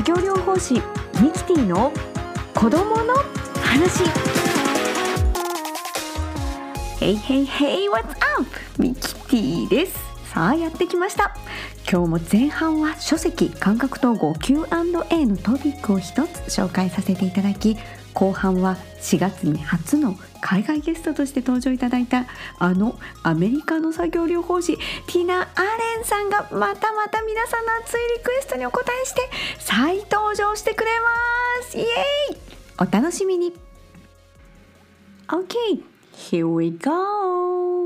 作業療法士ミキティの子供の話。Hey hey hey what's up? ミキティです。さあやってきました。今日も前半は書籍感覚統合 Q&A のトピックを一つ紹介させていただき後半は4月に初の海外ゲストとして登場いただいたあのアメリカの作業療法士ティナ・アレンさんがまたまた皆さんの熱いリクエストにお答えして再登場してくれます。イエーイ。お楽しみに。OK here we go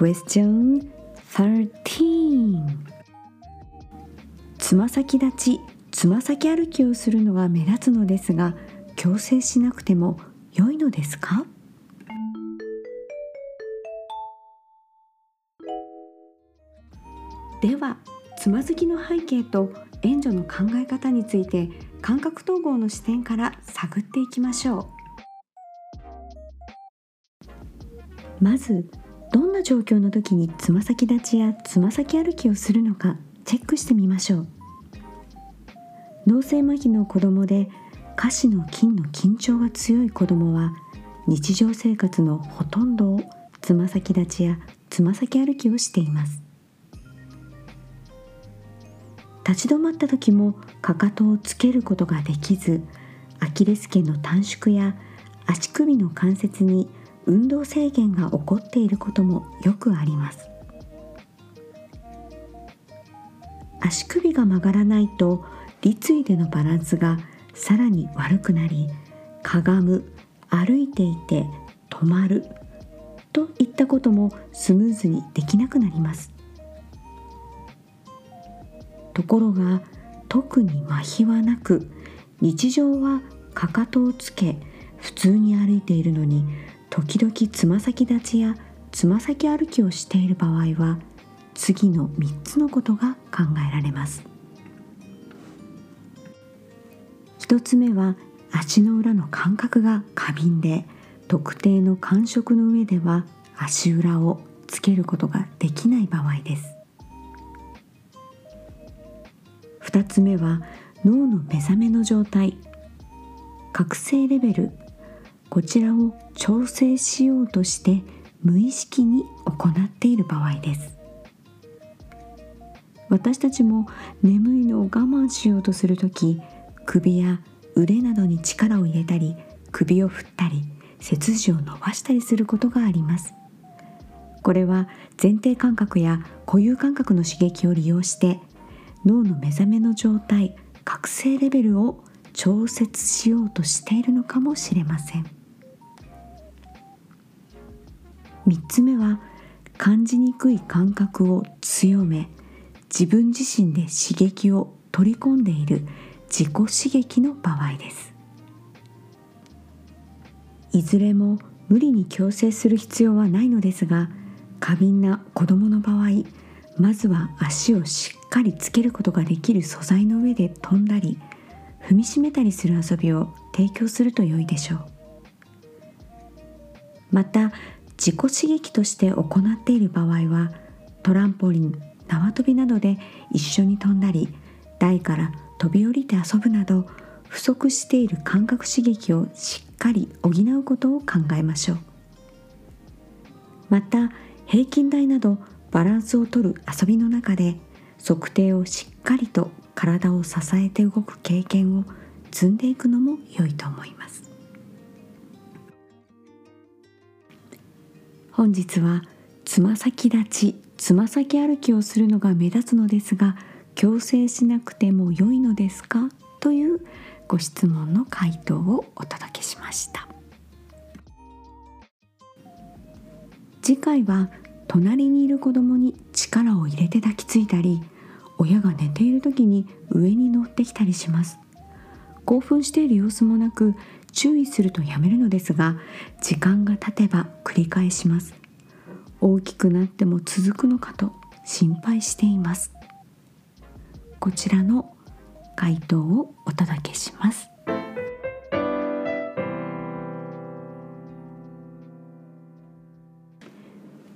Question 13つま先立ちつま先歩きをするのが目立つのですが強制しなくても良いのですか？ではつまずきの背景と援助の考え方について感覚統合の視点から探っていきましょう。まずどんな状況の時につま先立ちやつま先歩きをするのかチェックしてみましょう。脳性麻痺の子供で下肢の筋の緊張が強い子供は日常生活のほとんどをつま先立ちやつま先歩きをしています。立ち止まった時もかかとをつけることができずアキレス腱の短縮や足首の関節に運動制限が起こっていることもよくあります。足首が曲がらないと立位でのバランスがさらに悪くなりかがむ歩いていて止まるといったこともスムーズにできなくなります。ところが特に麻痺はなく日常はかかとをつけ普通に歩いているのに時々つま先立ちやつま先歩きをしている場合は次の3つのことが考えられます。1つ目は足の裏の感覚が過敏で特定の感触の上では足裏をつけることができない場合です。2つ目は脳の目覚めの状態。覚醒レベルこちらを調整しようとして無意識に行っている場合です。私たちも眠いのを我慢しようとする時首や腕などに力を入れたり首を振ったり背筋を伸ばしたりすることがあります。これは前庭感覚や固有感覚の刺激を利用して脳の目覚めの状態覚醒レベルを調節しようとしているのかもしれません。3つ目は感じにくい感覚を強め自分自身で刺激を取り込んでいる自己刺激の場合です。いずれも無理に強制する必要はないのですが過敏な子どもの場合まずは足をしっかりつけることができる素材の上で飛んだり踏みしめたりする遊びを提供すると良いでしょう。また自己刺激として行っている場合はトランポリン縄跳びなどで一緒に飛んだり台から飛び降りて遊ぶなど不足している感覚刺激をしっかり補うことを考えましょう。また平均台などバランスをとる遊びの中で測定をしっかりと体を支えて動く経験を積んでいくのも良いと思います。本日はつま先立ちつま先歩きをするのが目立つのですが強制しなくても良いのですか？というご質問の回答をお届けしました。次回は隣にいる子供に力を入れて抱きついたり親が寝ている時に上に乗ってきたりします。興奮している様子もなく注意するとやめるのですが時間が経てば繰り返します。大きくなっても続くのかと心配しています。こちらの回答をお届けします。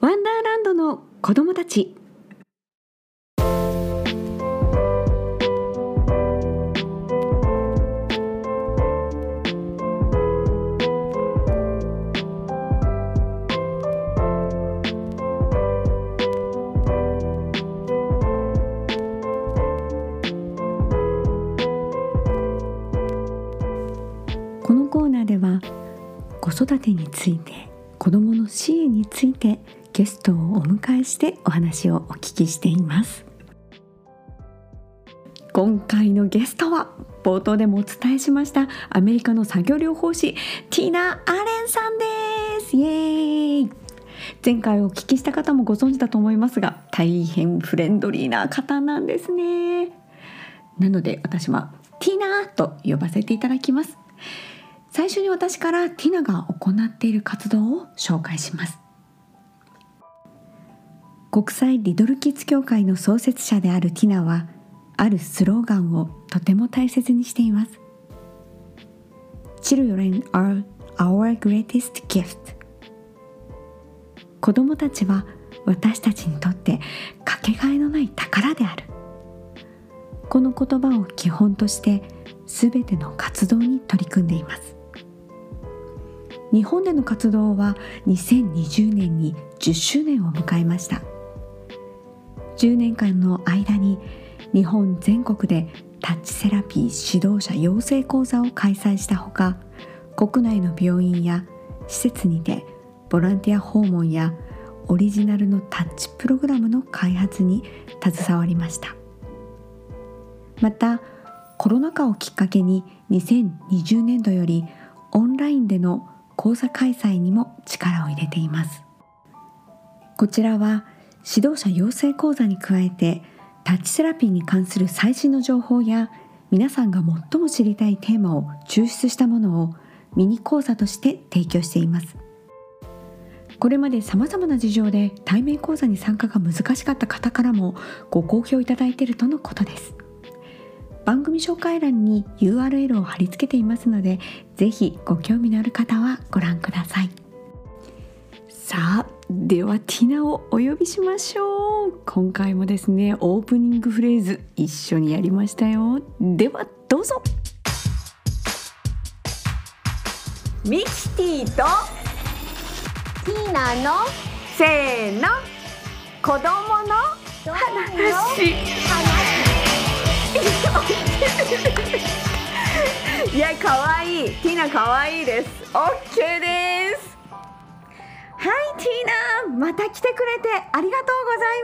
ワンダーランドの子供たち。育てについて子どもの支援についてゲストをお迎えしてお話をお聞きしています。今回のゲストは冒頭でもお伝えしましたアメリカの作業療法士ティナ・アレンさんです。イエーイ。前回お聞きした方もご存知だと思いますが大変フレンドリーな方なんですね。なので私はティナと呼ばせていただきます。最初に私からティナが行っている活動を紹介します。国際リドルキッズ協会の創設者であるティナはあるスローガンをとても大切にしています。Children are our greatest gift. 子供たちは私たちにとってかけがえのない宝である。この言葉を基本として全ての活動に取り組んでいます。日本での活動は2020年に10周年を迎えました。10年間の間に日本全国でタッチセラピー指導者養成講座を開催したほか国内の病院や施設にてボランティア訪問やオリジナルのタッチプログラムの開発に携わりました。またコロナ禍をきっかけに2020年度よりオンラインでの講座開催にも力を入れています。こちらは指導者養成講座に加えてタッチセラピーに関する最新の情報や皆さんが最も知りたいテーマを抽出したものをミニ講座として提供しています。これまで様々な事情で対面講座に参加が難しかった方からもご好評いただいているとのことです。番組紹介欄に URL を貼り付けていますのでぜひご興味のある方はご覧ください。さあではティナをお呼びしましょう。今回もですねオープニングフレーズ一緒にやりましたよ。ではどうぞ。ミキティとティーナのせーの。子供の話いや可愛い。ティナ可愛いです。オッケーです。はいティーナ。また来てくれてありがとうござい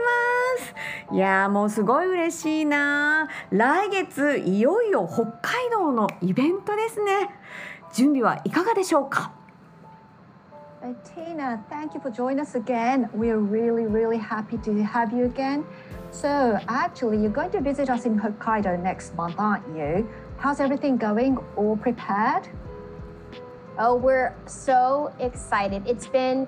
ます。いやもうすごい嬉しいな。来月いよいよ北海道のイベントですね。準備はいかがでしょうか？Tina, thank you for joining us again. We are really, really happy to have you again. So, actually, you're going to visit us in Hokkaido next month, aren't you? How's everything going? All prepared? Oh, we're so excited. It's been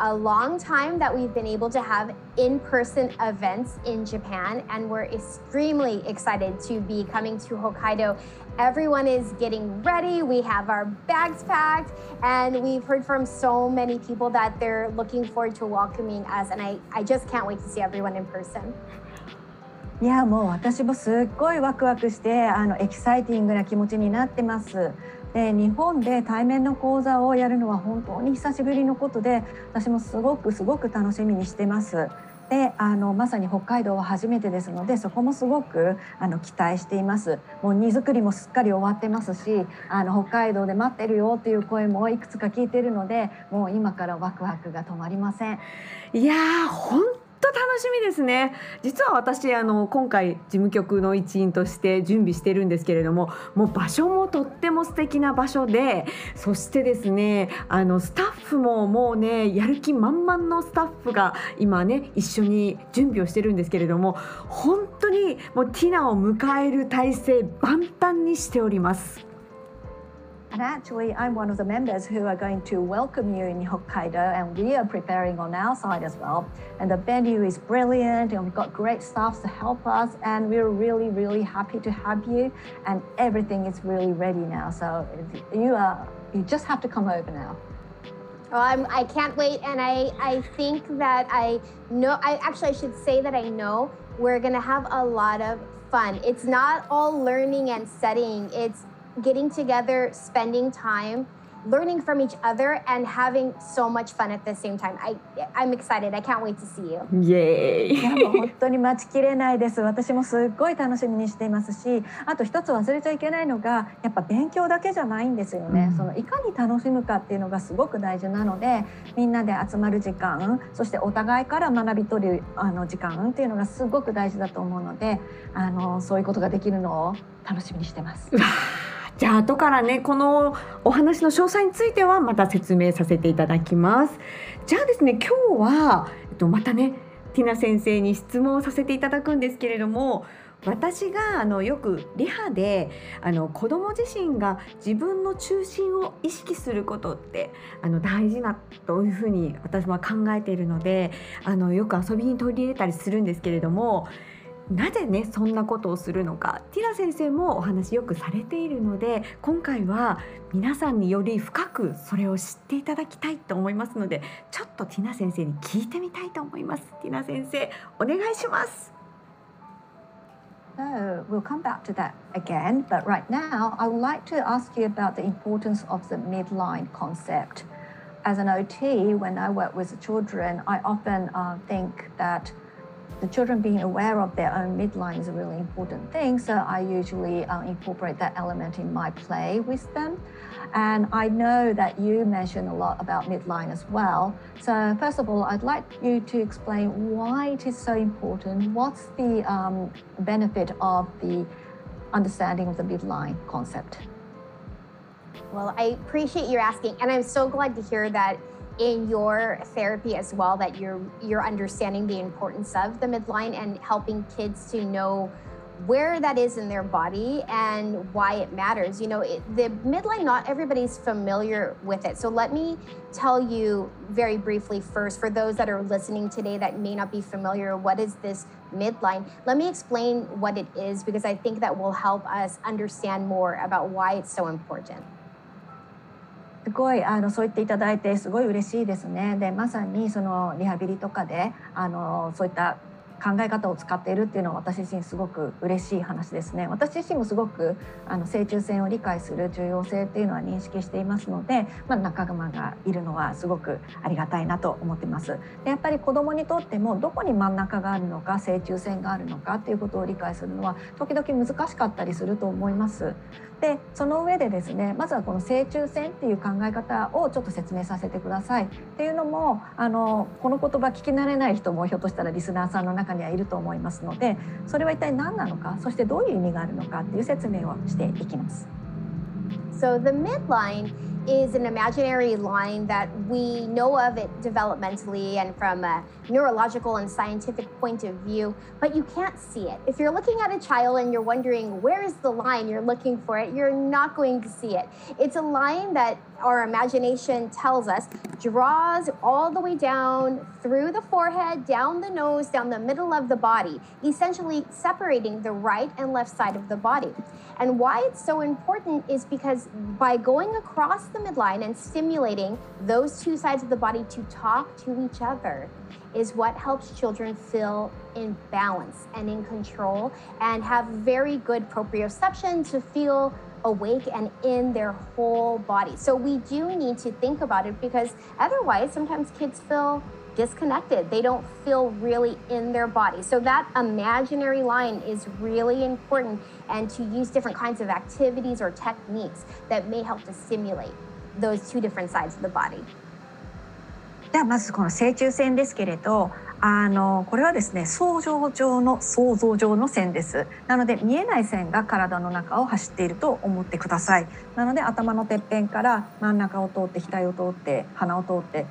a long time that we've been able to have in person events in Japan, and we're extremely excited to be coming to Hokkaido. Everyone is getting ready. We have our bags packed, and we've heard from so many people that they're looking forward to welcoming us. And I, I just can't wait to see everyone in person. いやもう私もすっごいワクワクしてあのエキサイティングな気持ちになってます。で日本で対面の講座をやるのは本当に久しぶりのことで私もすごくすごく楽しみにしてます。 であのまさに北海道は初めてですのでそこもすごくあの期待しています。もう荷造りもすっかり終わってますしあの北海道で待ってるよっていう声もいくつか聞いているのでもう今からワクワクが止まりません。いやー本当楽しみですね実は私あの今回事務局の一員として準備してるんですけれどももう場所もとっても素敵な場所でそしてですねあのスタッフももうねやる気満々のスタッフが今ね一緒に準備をしてるんですけれども本当にもうティナを迎える体制万端にしております。And actually, I'm one of the members who are going to welcome you in Hokkaido, and we are preparing on our side as well. And the venue is brilliant, and we've got great staff to help us, and we're really, really happy to have you. And everything is really ready now, so you are you just have to come over now. Well, I'm, I can't wait, and I, I think that I know. I actually I should say that I know we're gonna have a lot of fun. It's not all learning and studying. It's getting together, spending time, learning from each other, and having so much fun at the same time. I I'm excited. I can't wait to see you. イエーイいやもう本当に待ちきれないです私もすっごい楽しみにしていますしあと一つ忘れちゃいけないのがやっぱ勉強だけじゃないんですよね、うんそのいかに楽しむかっていうのがすごく大事なのでみんなで集まる時間そしてお互いから学び取るあの時間っていうのがすごく大事だと思うのであのそういうことができるのを楽しみにしてます。じゃあ後からねこのお話の詳細についてはまた説明させていただきます。じゃあですね今日は、えっと、またねティナ先生に質問をさせていただくんですけれども私があのよくリハであの子ども自身が自分の中心を意識することってあの大事なというふうに私は考えているのであのよく遊びに取り入れたりするんですけれどもなぜねそんなことをするのかティナ先生もお話よくされているので今回は皆さんにより深くそれを知っていただきたいと思いますのでちょっとティナ先生に聞いてみたいと思いますティナ先生お願いします So we'll come back to that again, but right now I would like to ask you about the importance of the midline concept. As an OT, when I work with children, I often uh, think that the children being aware of their own midline is a really important thing. So I usually uh, incorporate that element in my play with them. And I know that you mentioned a lot about midline as well. So first of all, I'd like you to explain why it is so important. What's the um, benefit of the understanding of the midline concept? Well, I appreciate you asking, and I'm so glad to hear that in your therapy as well that you're you're understanding the importance of the midline and helping kids to know where that is in their body and why it matters. You know, it, the midline, not everybody's familiar with it. So let me tell you very briefly first, for those that are listening today that may not be familiar, what is this midline? Let me explain what it is because I think that will help us understand more about why it's so important. すごいあのそう言っていただいてすごい嬉しいですね。でまさにそのリハビリとかであのそういった考え方を使っているっていうのは私自身すごく嬉しい話ですね。私自身もすごくあの正中線を理解する重要性っていうのは認識していますので、まあ、仲間がいるのはすごくありがたいなと思ってます。でやっぱり子どもにとってもどこに真ん中があるのか正中線があるのかっていうことを理解するのは時々難しかったりすると思います。でその上でですねまずはこの正中線っていう考え方をちょっと説明させてくださいっていうのもあのこの言葉聞き慣れない人もひょっとしたらリスナーさんの中にはいると思いますのでそれは一体何なのかそしてどういう意味があるのかっていう説明をしていきます。So the midline is an imaginary line that we know of it developmentally and from a neurological and scientific point of view, but you can't see it. If you're looking at a child and you're wondering where is the line you're looking for it, you're not going to see it. It's a line that our imagination tells us draws all the way down through the forehead, down the nose, down the middle of the body, essentially separating the right and left side of the body. And why it's so important is because by going across the midline and stimulating those two sides of the body to talk to each other is what helps children feel in balance and in control and have very good proprioception to feel awake and in their whole body. So we do need to think about it because otherwise sometimes kids feel disconnected. They don't feel really in their body. So that imaginary line is really important and to use different kinds of activities or techniques that may help to stimulate those two different sides of the body. ではまずこの正中線ですけれどあのこれはですね想像上の想像上の線ですなので見えない線が体の中を走っていると思ってくださいなので頭のてっぺんから真ん中を通って額を通って鼻を通って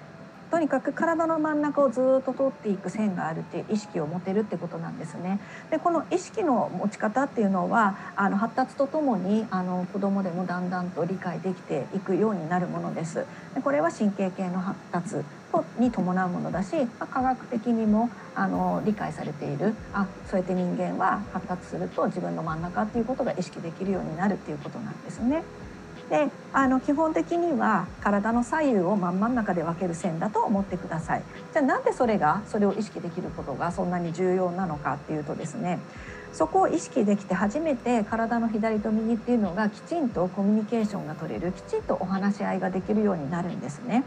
とにかく体の真ん中をずっと通っていく線があるっていう意識を持てるってことなんですね。でこの意識の持ち方っていうのはあの発達とともにあの子どもでもだんだんと理解できていくようになるものです。でこれは神経系の発達とに伴うものだし、まあ科学的にもあの理解されているあそうやって人間は発達すると自分の真ん中っていうことが意識できるようになるっていうことなんですね。であの基本的には体の左右を真ん真ん中で分ける線だと思ってください。じゃあなんでそれがそれを意識できることがそんなに重要なのかっていうとですねそこを意識できて初めて体の左と右っていうのがきちんとコミュニケーションが取れるきちんとお話し合いができるようになるんですね。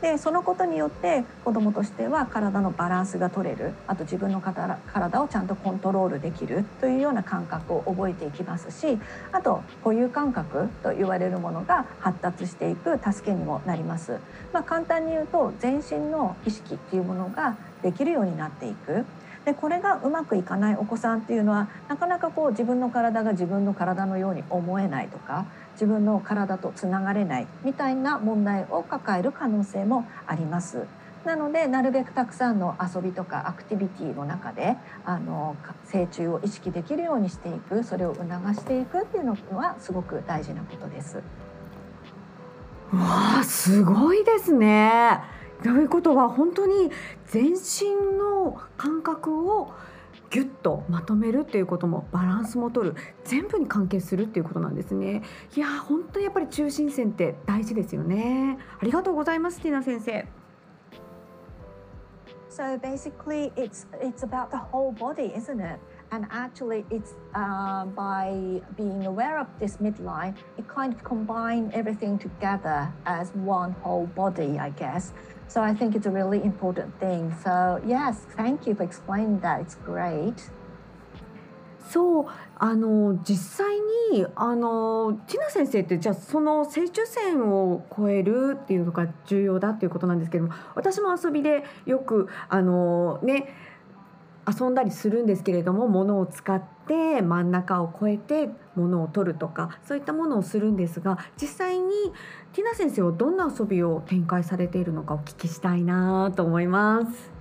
でそのことによって子どもとしては体のバランスが取れるあと自分の体をちゃんとコントロールできるというような感覚を覚えていきますしあと固有感覚と言われるものが発達していく助けにもなります。まあ、簡単に言うと全身の意識っていうものができるようになっていく。でこれがうまくいかないお子さんっていうのはなかなかこう自分の体が自分の体のように思えないとか自分の体とつながれないみたいな問題を抱える可能性もあります。なのでなるべくたくさんの遊びとかアクティビティの中であの成虫を意識できるようにしていくそれを促していくっていうのはすごく大事なことです。わあすごいですね。ということは本当に全身の感覚をギュッとまとめるっていうこともバランスも取る全部に関係するっていうことなんですね。いや本当にやっぱり中心線って大事ですよね。ありがとうございますティナ先生。So basically it's it's about the whole body isn't it? and actually it's uh, by being aware of this midline it kind of combine everything together as one whole body I guess So I think it's a really important thing. So yes, thank you for explaining that. It's great. そうあの実際にあのティナ先生ってじゃあその成虫線を超えるっていうのが重要だっていうことなんですけども私も遊びでよくあのね 遊んだりするんですけれども物を使って真ん中を越えて物を取るとかそういったものをするんですが実際にティナ先生はどんな遊びを展開されているのかお聞きしたいなと思います。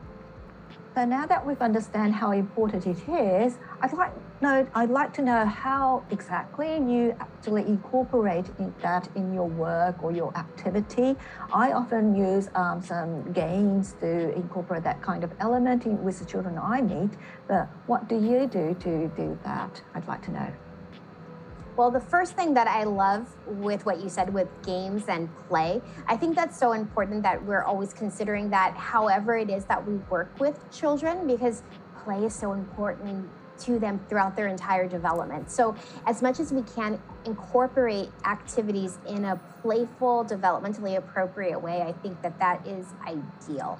So now that we've understand how important it is, I'd like know I'd like to know how exactly you actually incorporate in that in your work or your activity. I often use um, some games to incorporate that kind of element in, with the children I meet. But what do you do to do that? I'd like to know. Well, the first thing that I love with what you said with games and play, I think that's so important that we're always considering that however it is that we work with children, because play is so important to them throughout their entire development. So, as much as we can incorporate activities in a playful, developmentally appropriate way, I think that that is ideal.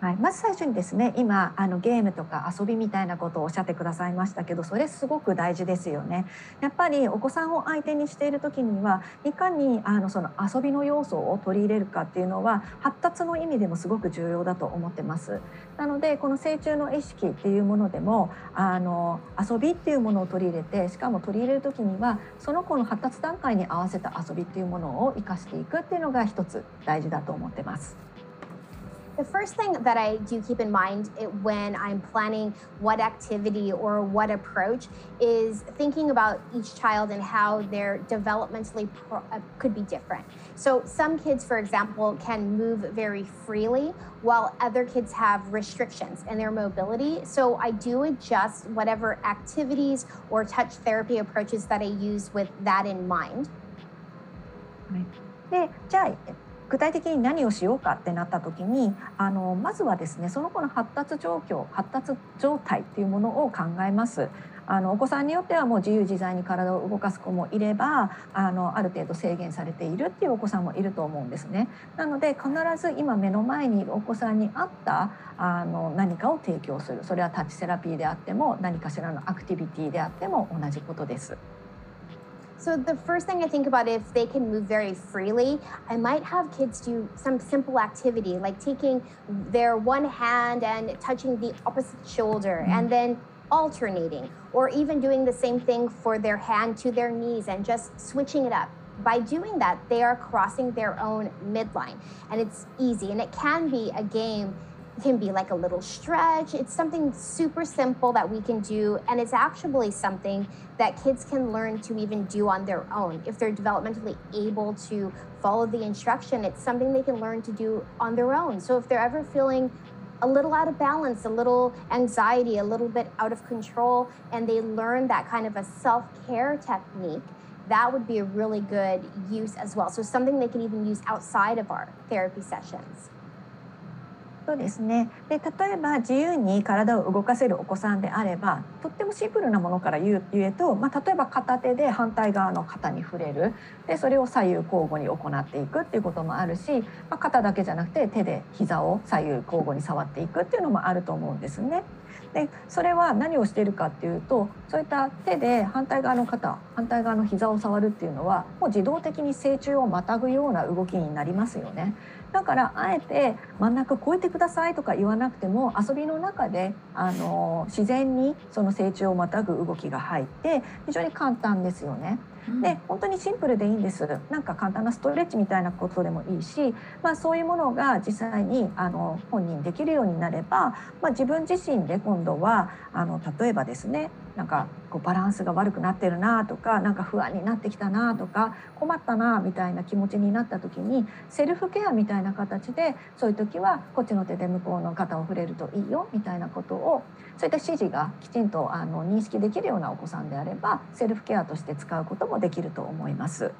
はい、まず最初にですね今あのゲームとか遊びみたいなことをおっしゃってくださいましたけどそれすごく大事ですよね。やっぱりお子さんを相手にしている時にはいかにあのその遊びの要素を取り入れるかっていうのは発達の意味でもすごく重要だと思ってます。なのでこの成虫の意識っていうものでもあの遊びっていうものを取り入れてしかも取り入れる時にはその子の発達段階に合わせた遊びっていうものを生かしていくっていうのが一つ大事だと思ってます。The first thing that I do keep in mind when I'm planning what activity or what approach is thinking about each child and how their developmentally pro- uh, could be different. So, some kids, for example, can move very freely, while other kids have restrictions in their mobility. So, I do adjust whatever activities or touch therapy approaches that I use with that in mind. でじゃあ 具体的に何をしようかってなった時にあのまずはですねその子の発達状況発達状態っていうものを考えます。あのお子さんによってはもう自由自在に体を動かす子もいればあのある程度制限されているっていうお子さんもいると思うんですね。なので必ず今目の前にいるお子さんに合ったあの何かを提供するそれはタッチセラピーであっても何かしらのアクティビティであっても同じことです。So the first thing I think about if they can move very freely, I might have kids do some simple activity like taking their one hand and touching the opposite shoulder mm-hmm. and then alternating or even doing the same thing for their hand to their knees and just switching it up. By doing that, they are crossing their own midline and it's easy and it can be a game can be like a little stretch. It's something super simple that we can do. And it's actually something that kids can learn to even do on their own. If they're developmentally able to follow the instruction, it's something they can learn to do on their own. So if they're ever feeling a little out of balance, a little anxiety, a little bit out of control, and they learn that kind of a self care technique, that would be a really good use as well. So something they can even use outside of our therapy sessions. そうですねで例えば自由に体を動かせるお子さんであればとってもシンプルなものから言うえと、まあ、例えば片手で反対側の肩に触れるでそれを左右交互に行っていくっていうこともあるし、まあ、肩だけじゃなくて手で膝を左右交互に触っていくっていうのもあると思うんですね。でそれは何をしているかっていうとそういった手で反対側の肩反対側の膝を触るっていうのはもう自動的に成虫をまたぐような動きになりますよね。だからあえて真ん中越えてくださいとか言わなくても遊びの中であの自然にその成虫をまたぐ動きが入って非常に簡単ですよね。で本当にシンプルでいいんですなんか簡単なストレッチみたいなことでもいいし、まあ、そういうものが実際にあの本人できるようになれば、まあ、自分自身で今度はあの例えばですねなんかこうバランスが悪くなってるなとかなんか不安になってきたなとか困ったなみたいな気持ちになった時にセルフケアみたいな形でそういう時はこっちの手で向こうの肩を触れるといいよみたいなことをそういった指示がきちんとあの認識できるようなお子さんであればセルフケアとして使うこともできると思います。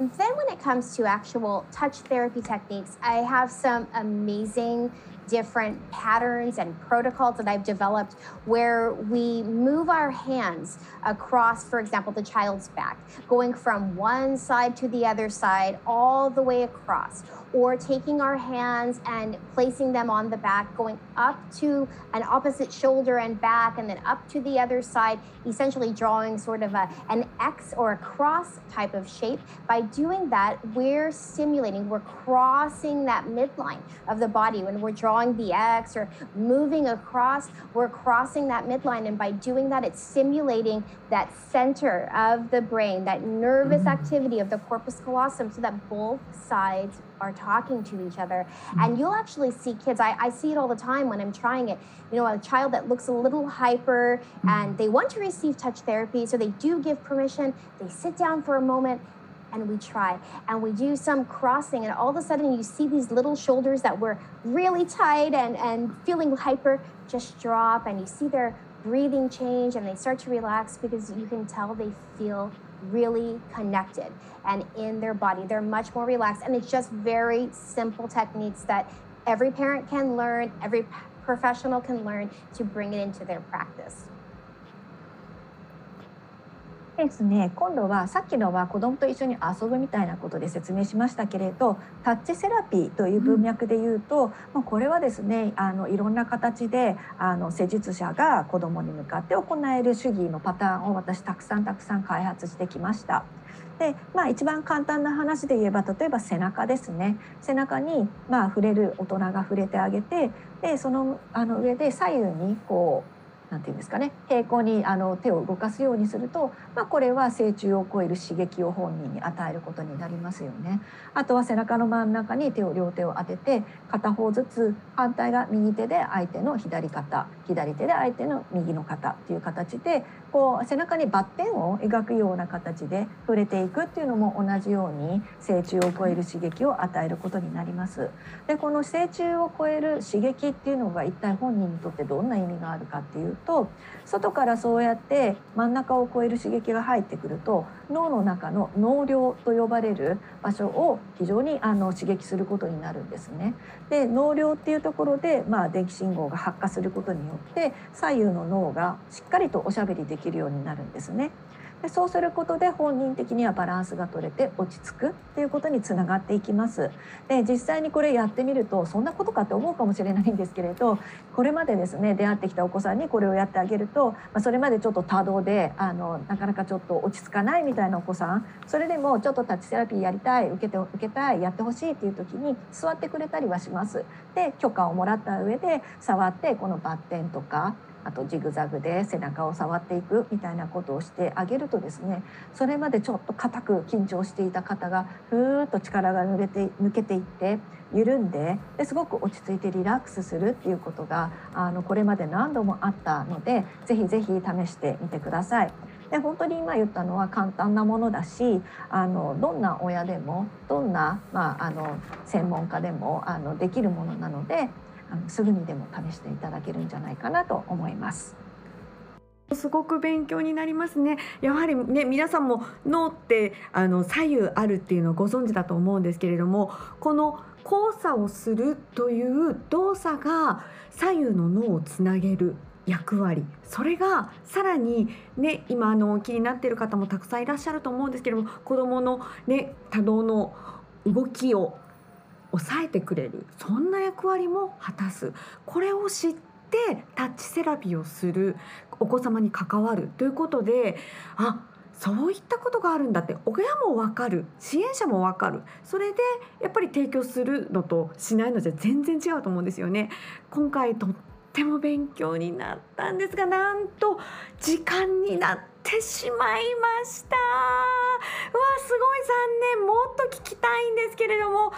Then, when it comes to actual touch therapy techniques, I have some amazing different patterns and protocols that I've developed where we move our hands across, for example, the child's back, going from one side to the other side, all the way across, or taking our hands and placing them on the back, going up to an opposite shoulder and back, and then up to the other side, essentially drawing sort of a, an X or a cross type of shape. By doing that, we're simulating, we're crossing that midline of the body when we're drawing the X or moving across, we're crossing that midline. And by doing that, it's simulating that center of the brain, that nervous mm-hmm. activity of the corpus callosum, so that both sides are talking to each other. Mm-hmm. And you'll actually see kids, I, I, see it all the time when I'm trying it. You know, a child that looks a little hyper mm-hmm. and they want to receive touch therapy, so they do give permission, they sit down for a moment. And we try and we do some crossing, and all of a sudden you see these little shoulders that were really tight and, and feeling hyper just drop, and you see their breathing change and they start to relax because you can tell they feel really connected and in their body. They're much more relaxed. And it's just very simple techniques that every parent can learn, every professional can learn to bring it into their practice. ですね今度はさっきのは子どもと一緒に遊ぶみたいなことで説明しましたけれどタッチセラピーという文脈で言うと、ま、うん、これはですねあのいろんな形であの施術者が子どもに向かって行える主義のパターンを私たくさんたくさん開発してきました。でまあ一番簡単な話で言えば例えば背中ですね背中にまあ触れる大人が触れてあげてでそのあの上で左右にこうなんていうんですかね平行にあの手を動かすようにすると、まあ、これは成虫を超える刺激を本人に与えることになりますよね。あとは背中の真ん中に手を両手を当てて片方ずつ反対が右手で相手の左肩左手で相手の右の肩っていう形でこう背中にバッテンを描くような形で触れていくっていうのも同じように成虫を超える刺激を与えることになります。でこの成虫を超える刺激っていうのが一体本人にとってどんな意味があるかっていうと外からそうやって真ん中を超える刺激が入ってくると脳の中の脳梁と呼ばれる場所を非常にあの刺激することになるんですね。で脳梁っていうところで、まあ、電気信号が発火することによって左右の脳がしっかりとおしゃべりできるようになるんですね。でそうすることで本人的にはバランスが取れて落ち着くっていうことにつながっていきます。で実際にこれやってみるとそんなことかって思うかもしれないんですけれどこれまでですね出会ってきたお子さんにこれをやってあげると、まあ、それまでちょっと多動であのなかなかちょっと落ち着かないみたいなお子さんそれでもちょっとタッチセラピーやりたい受けて受けたいやってほしいっていう時に座ってくれたりはします。で許可をもらった上で触ってこのバッテンとかあとジグザグで背中を触っていくみたいなことをしてあげるとですねそれまでちょっと硬く緊張していた方がふーっと力が抜けて抜けていって緩んでですごく落ち着いてリラックスするっていうことがあのこれまで何度もあったのでぜひぜひ試してみてください。で本当に今言ったのは簡単なものだしあのどんな親でもどんな、まあ、あの専門家でもあのできるものなのであのすぐにでも試していただけるんじゃないかなと思います。すごく勉強になりますねやはりね皆さんも脳ってあの左右あるっていうのをご存知だと思うんですけれどもこの交差をするという動作が左右の脳をつなげる役割それがさらにね今あの気になってる方もたくさんいらっしゃると思うんですけれども子どものね多動の動きを抑えてくれる。そんな役割も果たす。これを知ってタッチセラピーをするお子様に関わる。ということであそういったことがあるんだって親も分かる。支援者も分かる。それでやっぱり提供するのとしないのじゃ全然違うと思うんですよね。今回とっても勉強になったんですがなんと時間になってしまいました。わあすごい残念。もっと聞きたいんですけれども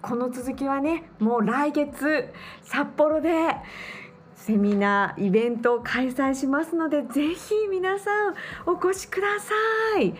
この続きはねもう来月札幌でセミナーイベントを開催しますのでぜひ皆さんお越しください。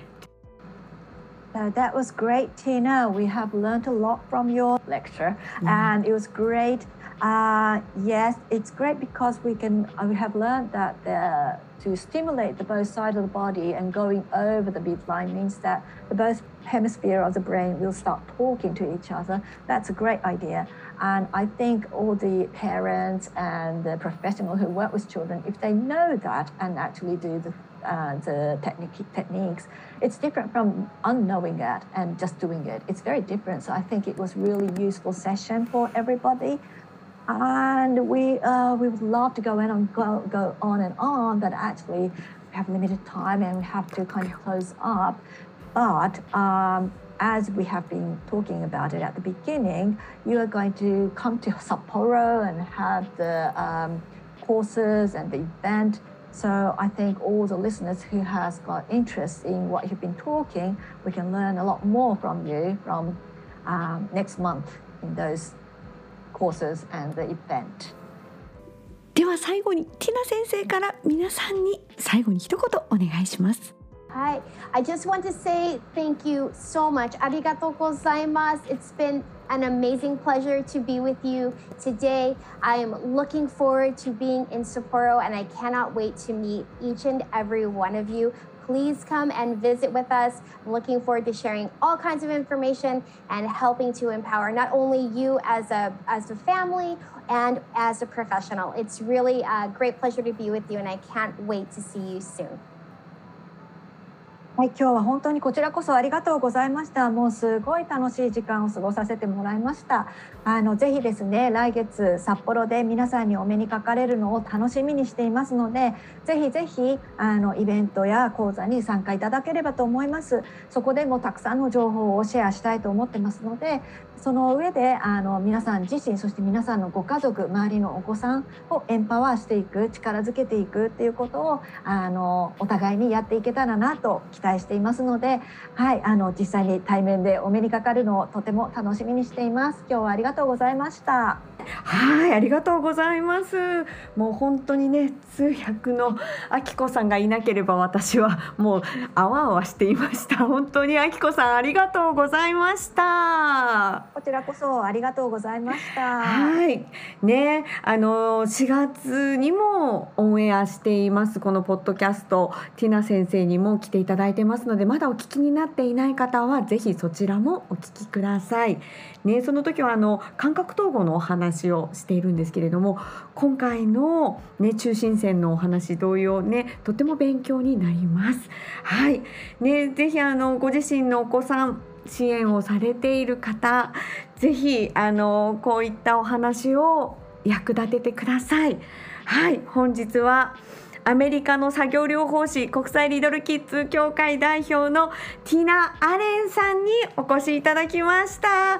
Uh, that was great, Tina. We have learned a lot from your lecture, and it was great. Uh, yes, it's great because we can uh, we have learned that the, to stimulate the both sides of the body and going over the midline means that the both hemisphere of the brain will start talking to each other. That's a great idea. And I think all the parents and the professionals who work with children, if they know that and actually do the uh, the technique, techniques, it's different from unknowing it and just doing it. It's very different. So I think it was really useful session for everybody. And we uh, we would love to go in and go go on and on, but actually we have limited time and we have to kind of close up. But um, as we have been talking about it at the beginning, you are going to come to Sapporo and have the um, courses and the event. So I think all the listeners who has got interest in what you've been talking, we can learn a lot more from you from um, next month in those courses and the event. では最後にティナ先生から皆さんに最後に一言お願いします。 Hi, I just want to say thank you so much. Arigatou gozaimasu. It's been an amazing pleasure to be with you today. I am looking forward to being in Sapporo and I cannot wait to meet each and every one of you. Please come and visit with us. I'm looking forward to sharing all kinds of information and helping to empower not only you as a as a family and as a professional. It's really a great pleasure to be with you and I can't wait to see you soon. はい、今日は本当にこちらこそありがとうございました。もうすごい楽しい時間を過ごさせてもらいました。あのぜひですね、来月札幌で皆さんにお目にかかれるのを楽しみにしていますので、ぜひぜひあのイベントや講座に参加いただければと思います。そこでもたくさんの情報をシェアしたいと思ってますので、その上であの皆さん自身そして皆さんのご家族周りのお子さんをエンパワーしていく力づけていくっていうことをあのお互いにやっていけたらなと期待していますので、はい、あの実際に対面でお目にかかるのをとても楽しみにしています。今日はありがとうございました。はいありがとうございますもう本当にね通訳のあきこさんがいなければ私はもうあわあわしていました本当にあきこさんありがとうございましたこちらこそありがとうございました。はい。ねあの4月にもオンエアしていますこのポッドキャスト。ティナ先生にも来ていただいてますのでまだお聞きになっていない方はぜひそちらもお聞きください。ねその時はあの感覚統合のお話をしているんですけれども今回の、ね、中心線のお話同様ねとても勉強になります。はいね、ぜひあのご自身のお子さん支援をされている方ぜひあのこういったお話を役立ててください。はい本日はアメリカの作業療法士国際リドルキッズ協会代表のティナ・アレンさんにお越しいただきました。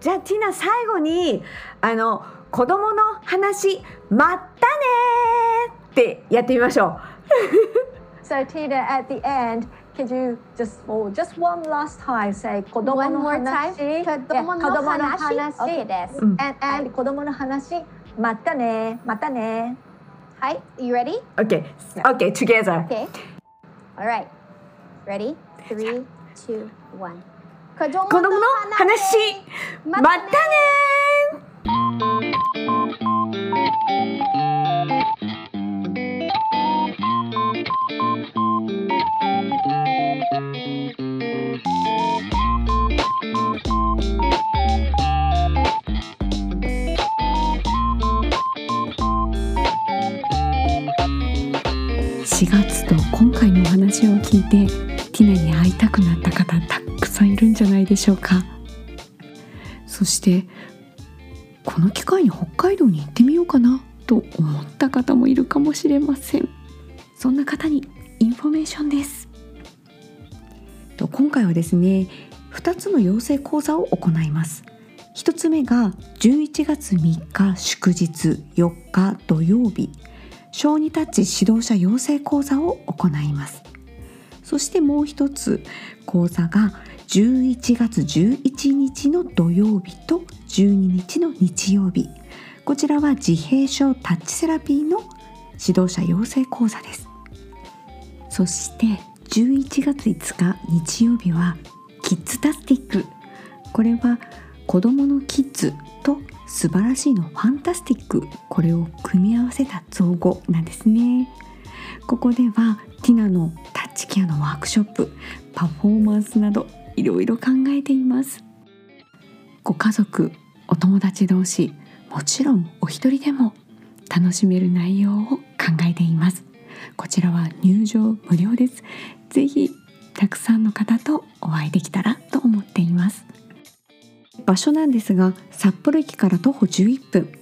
じゃあティナ最後にあの子供の話まったねってやってみましょう。so Tina, at the end, could you just just one last time say 子供の話?子供の話? OK です。and, and 子供の話またねまたね。はい、you ready? Okay, okay, together. Okay. All right. Ready? Three, two, one. 子供の話またね でしょうか。そしてこの機会に北海道に行ってみようかなと思った方もいるかもしれません。そんな方にインフォメーションです。今回はですね2つの養成講座を行います。1つ目が11月3日祝日4日土曜日。小児タッチ指導者養成講座を行います。そしてもう一つ講座が11月11日の土曜日と12日の日曜日。こちらは自閉症タッチセラピーの指導者養成講座です。そして11月5日日曜日はキッズタスティック。これは子どものキッズと素晴らしいのファンタスティック。これを組み合わせた造語なんですね。ここではティナのタッチケアのワークショップパフォーマンスなどいろいろ考えています。ご家族お友達同士もちろんお一人でも楽しめる内容を考えています。こちらは入場無料です。ぜひたくさんの方とお会いできたらと思っています。場所なんですが札幌駅から徒歩11分。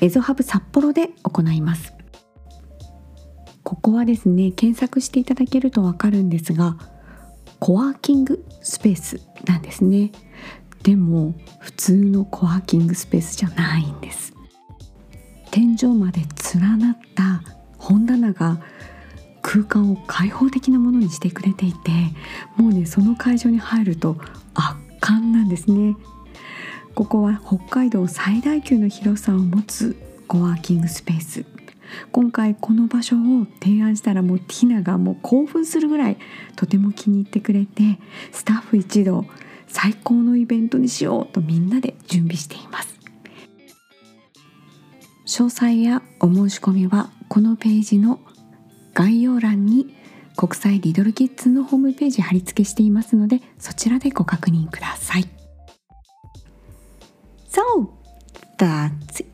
エゾハブ札幌で行います。ここはですね検索していただけるとわかるんですがコワーキングスペースなんですね。でも普通のコワーキングスペースじゃないんです。天井まで連なった本棚が空間を開放的なものにしてくれていてもうねその会場に入ると圧巻なんですね。ここは北海道最大級の広さを持つコワーキングスペース。今回この場所を提案したらもうティナがもう興奮するぐらいとても気に入ってくれてスタッフ一同最高のイベントにしようとみんなで準備しています詳細やお申し込みはこのページの概要欄に国際リドルキッズのホームページ貼り付けしていますのでそちらでご確認ください。So, that's!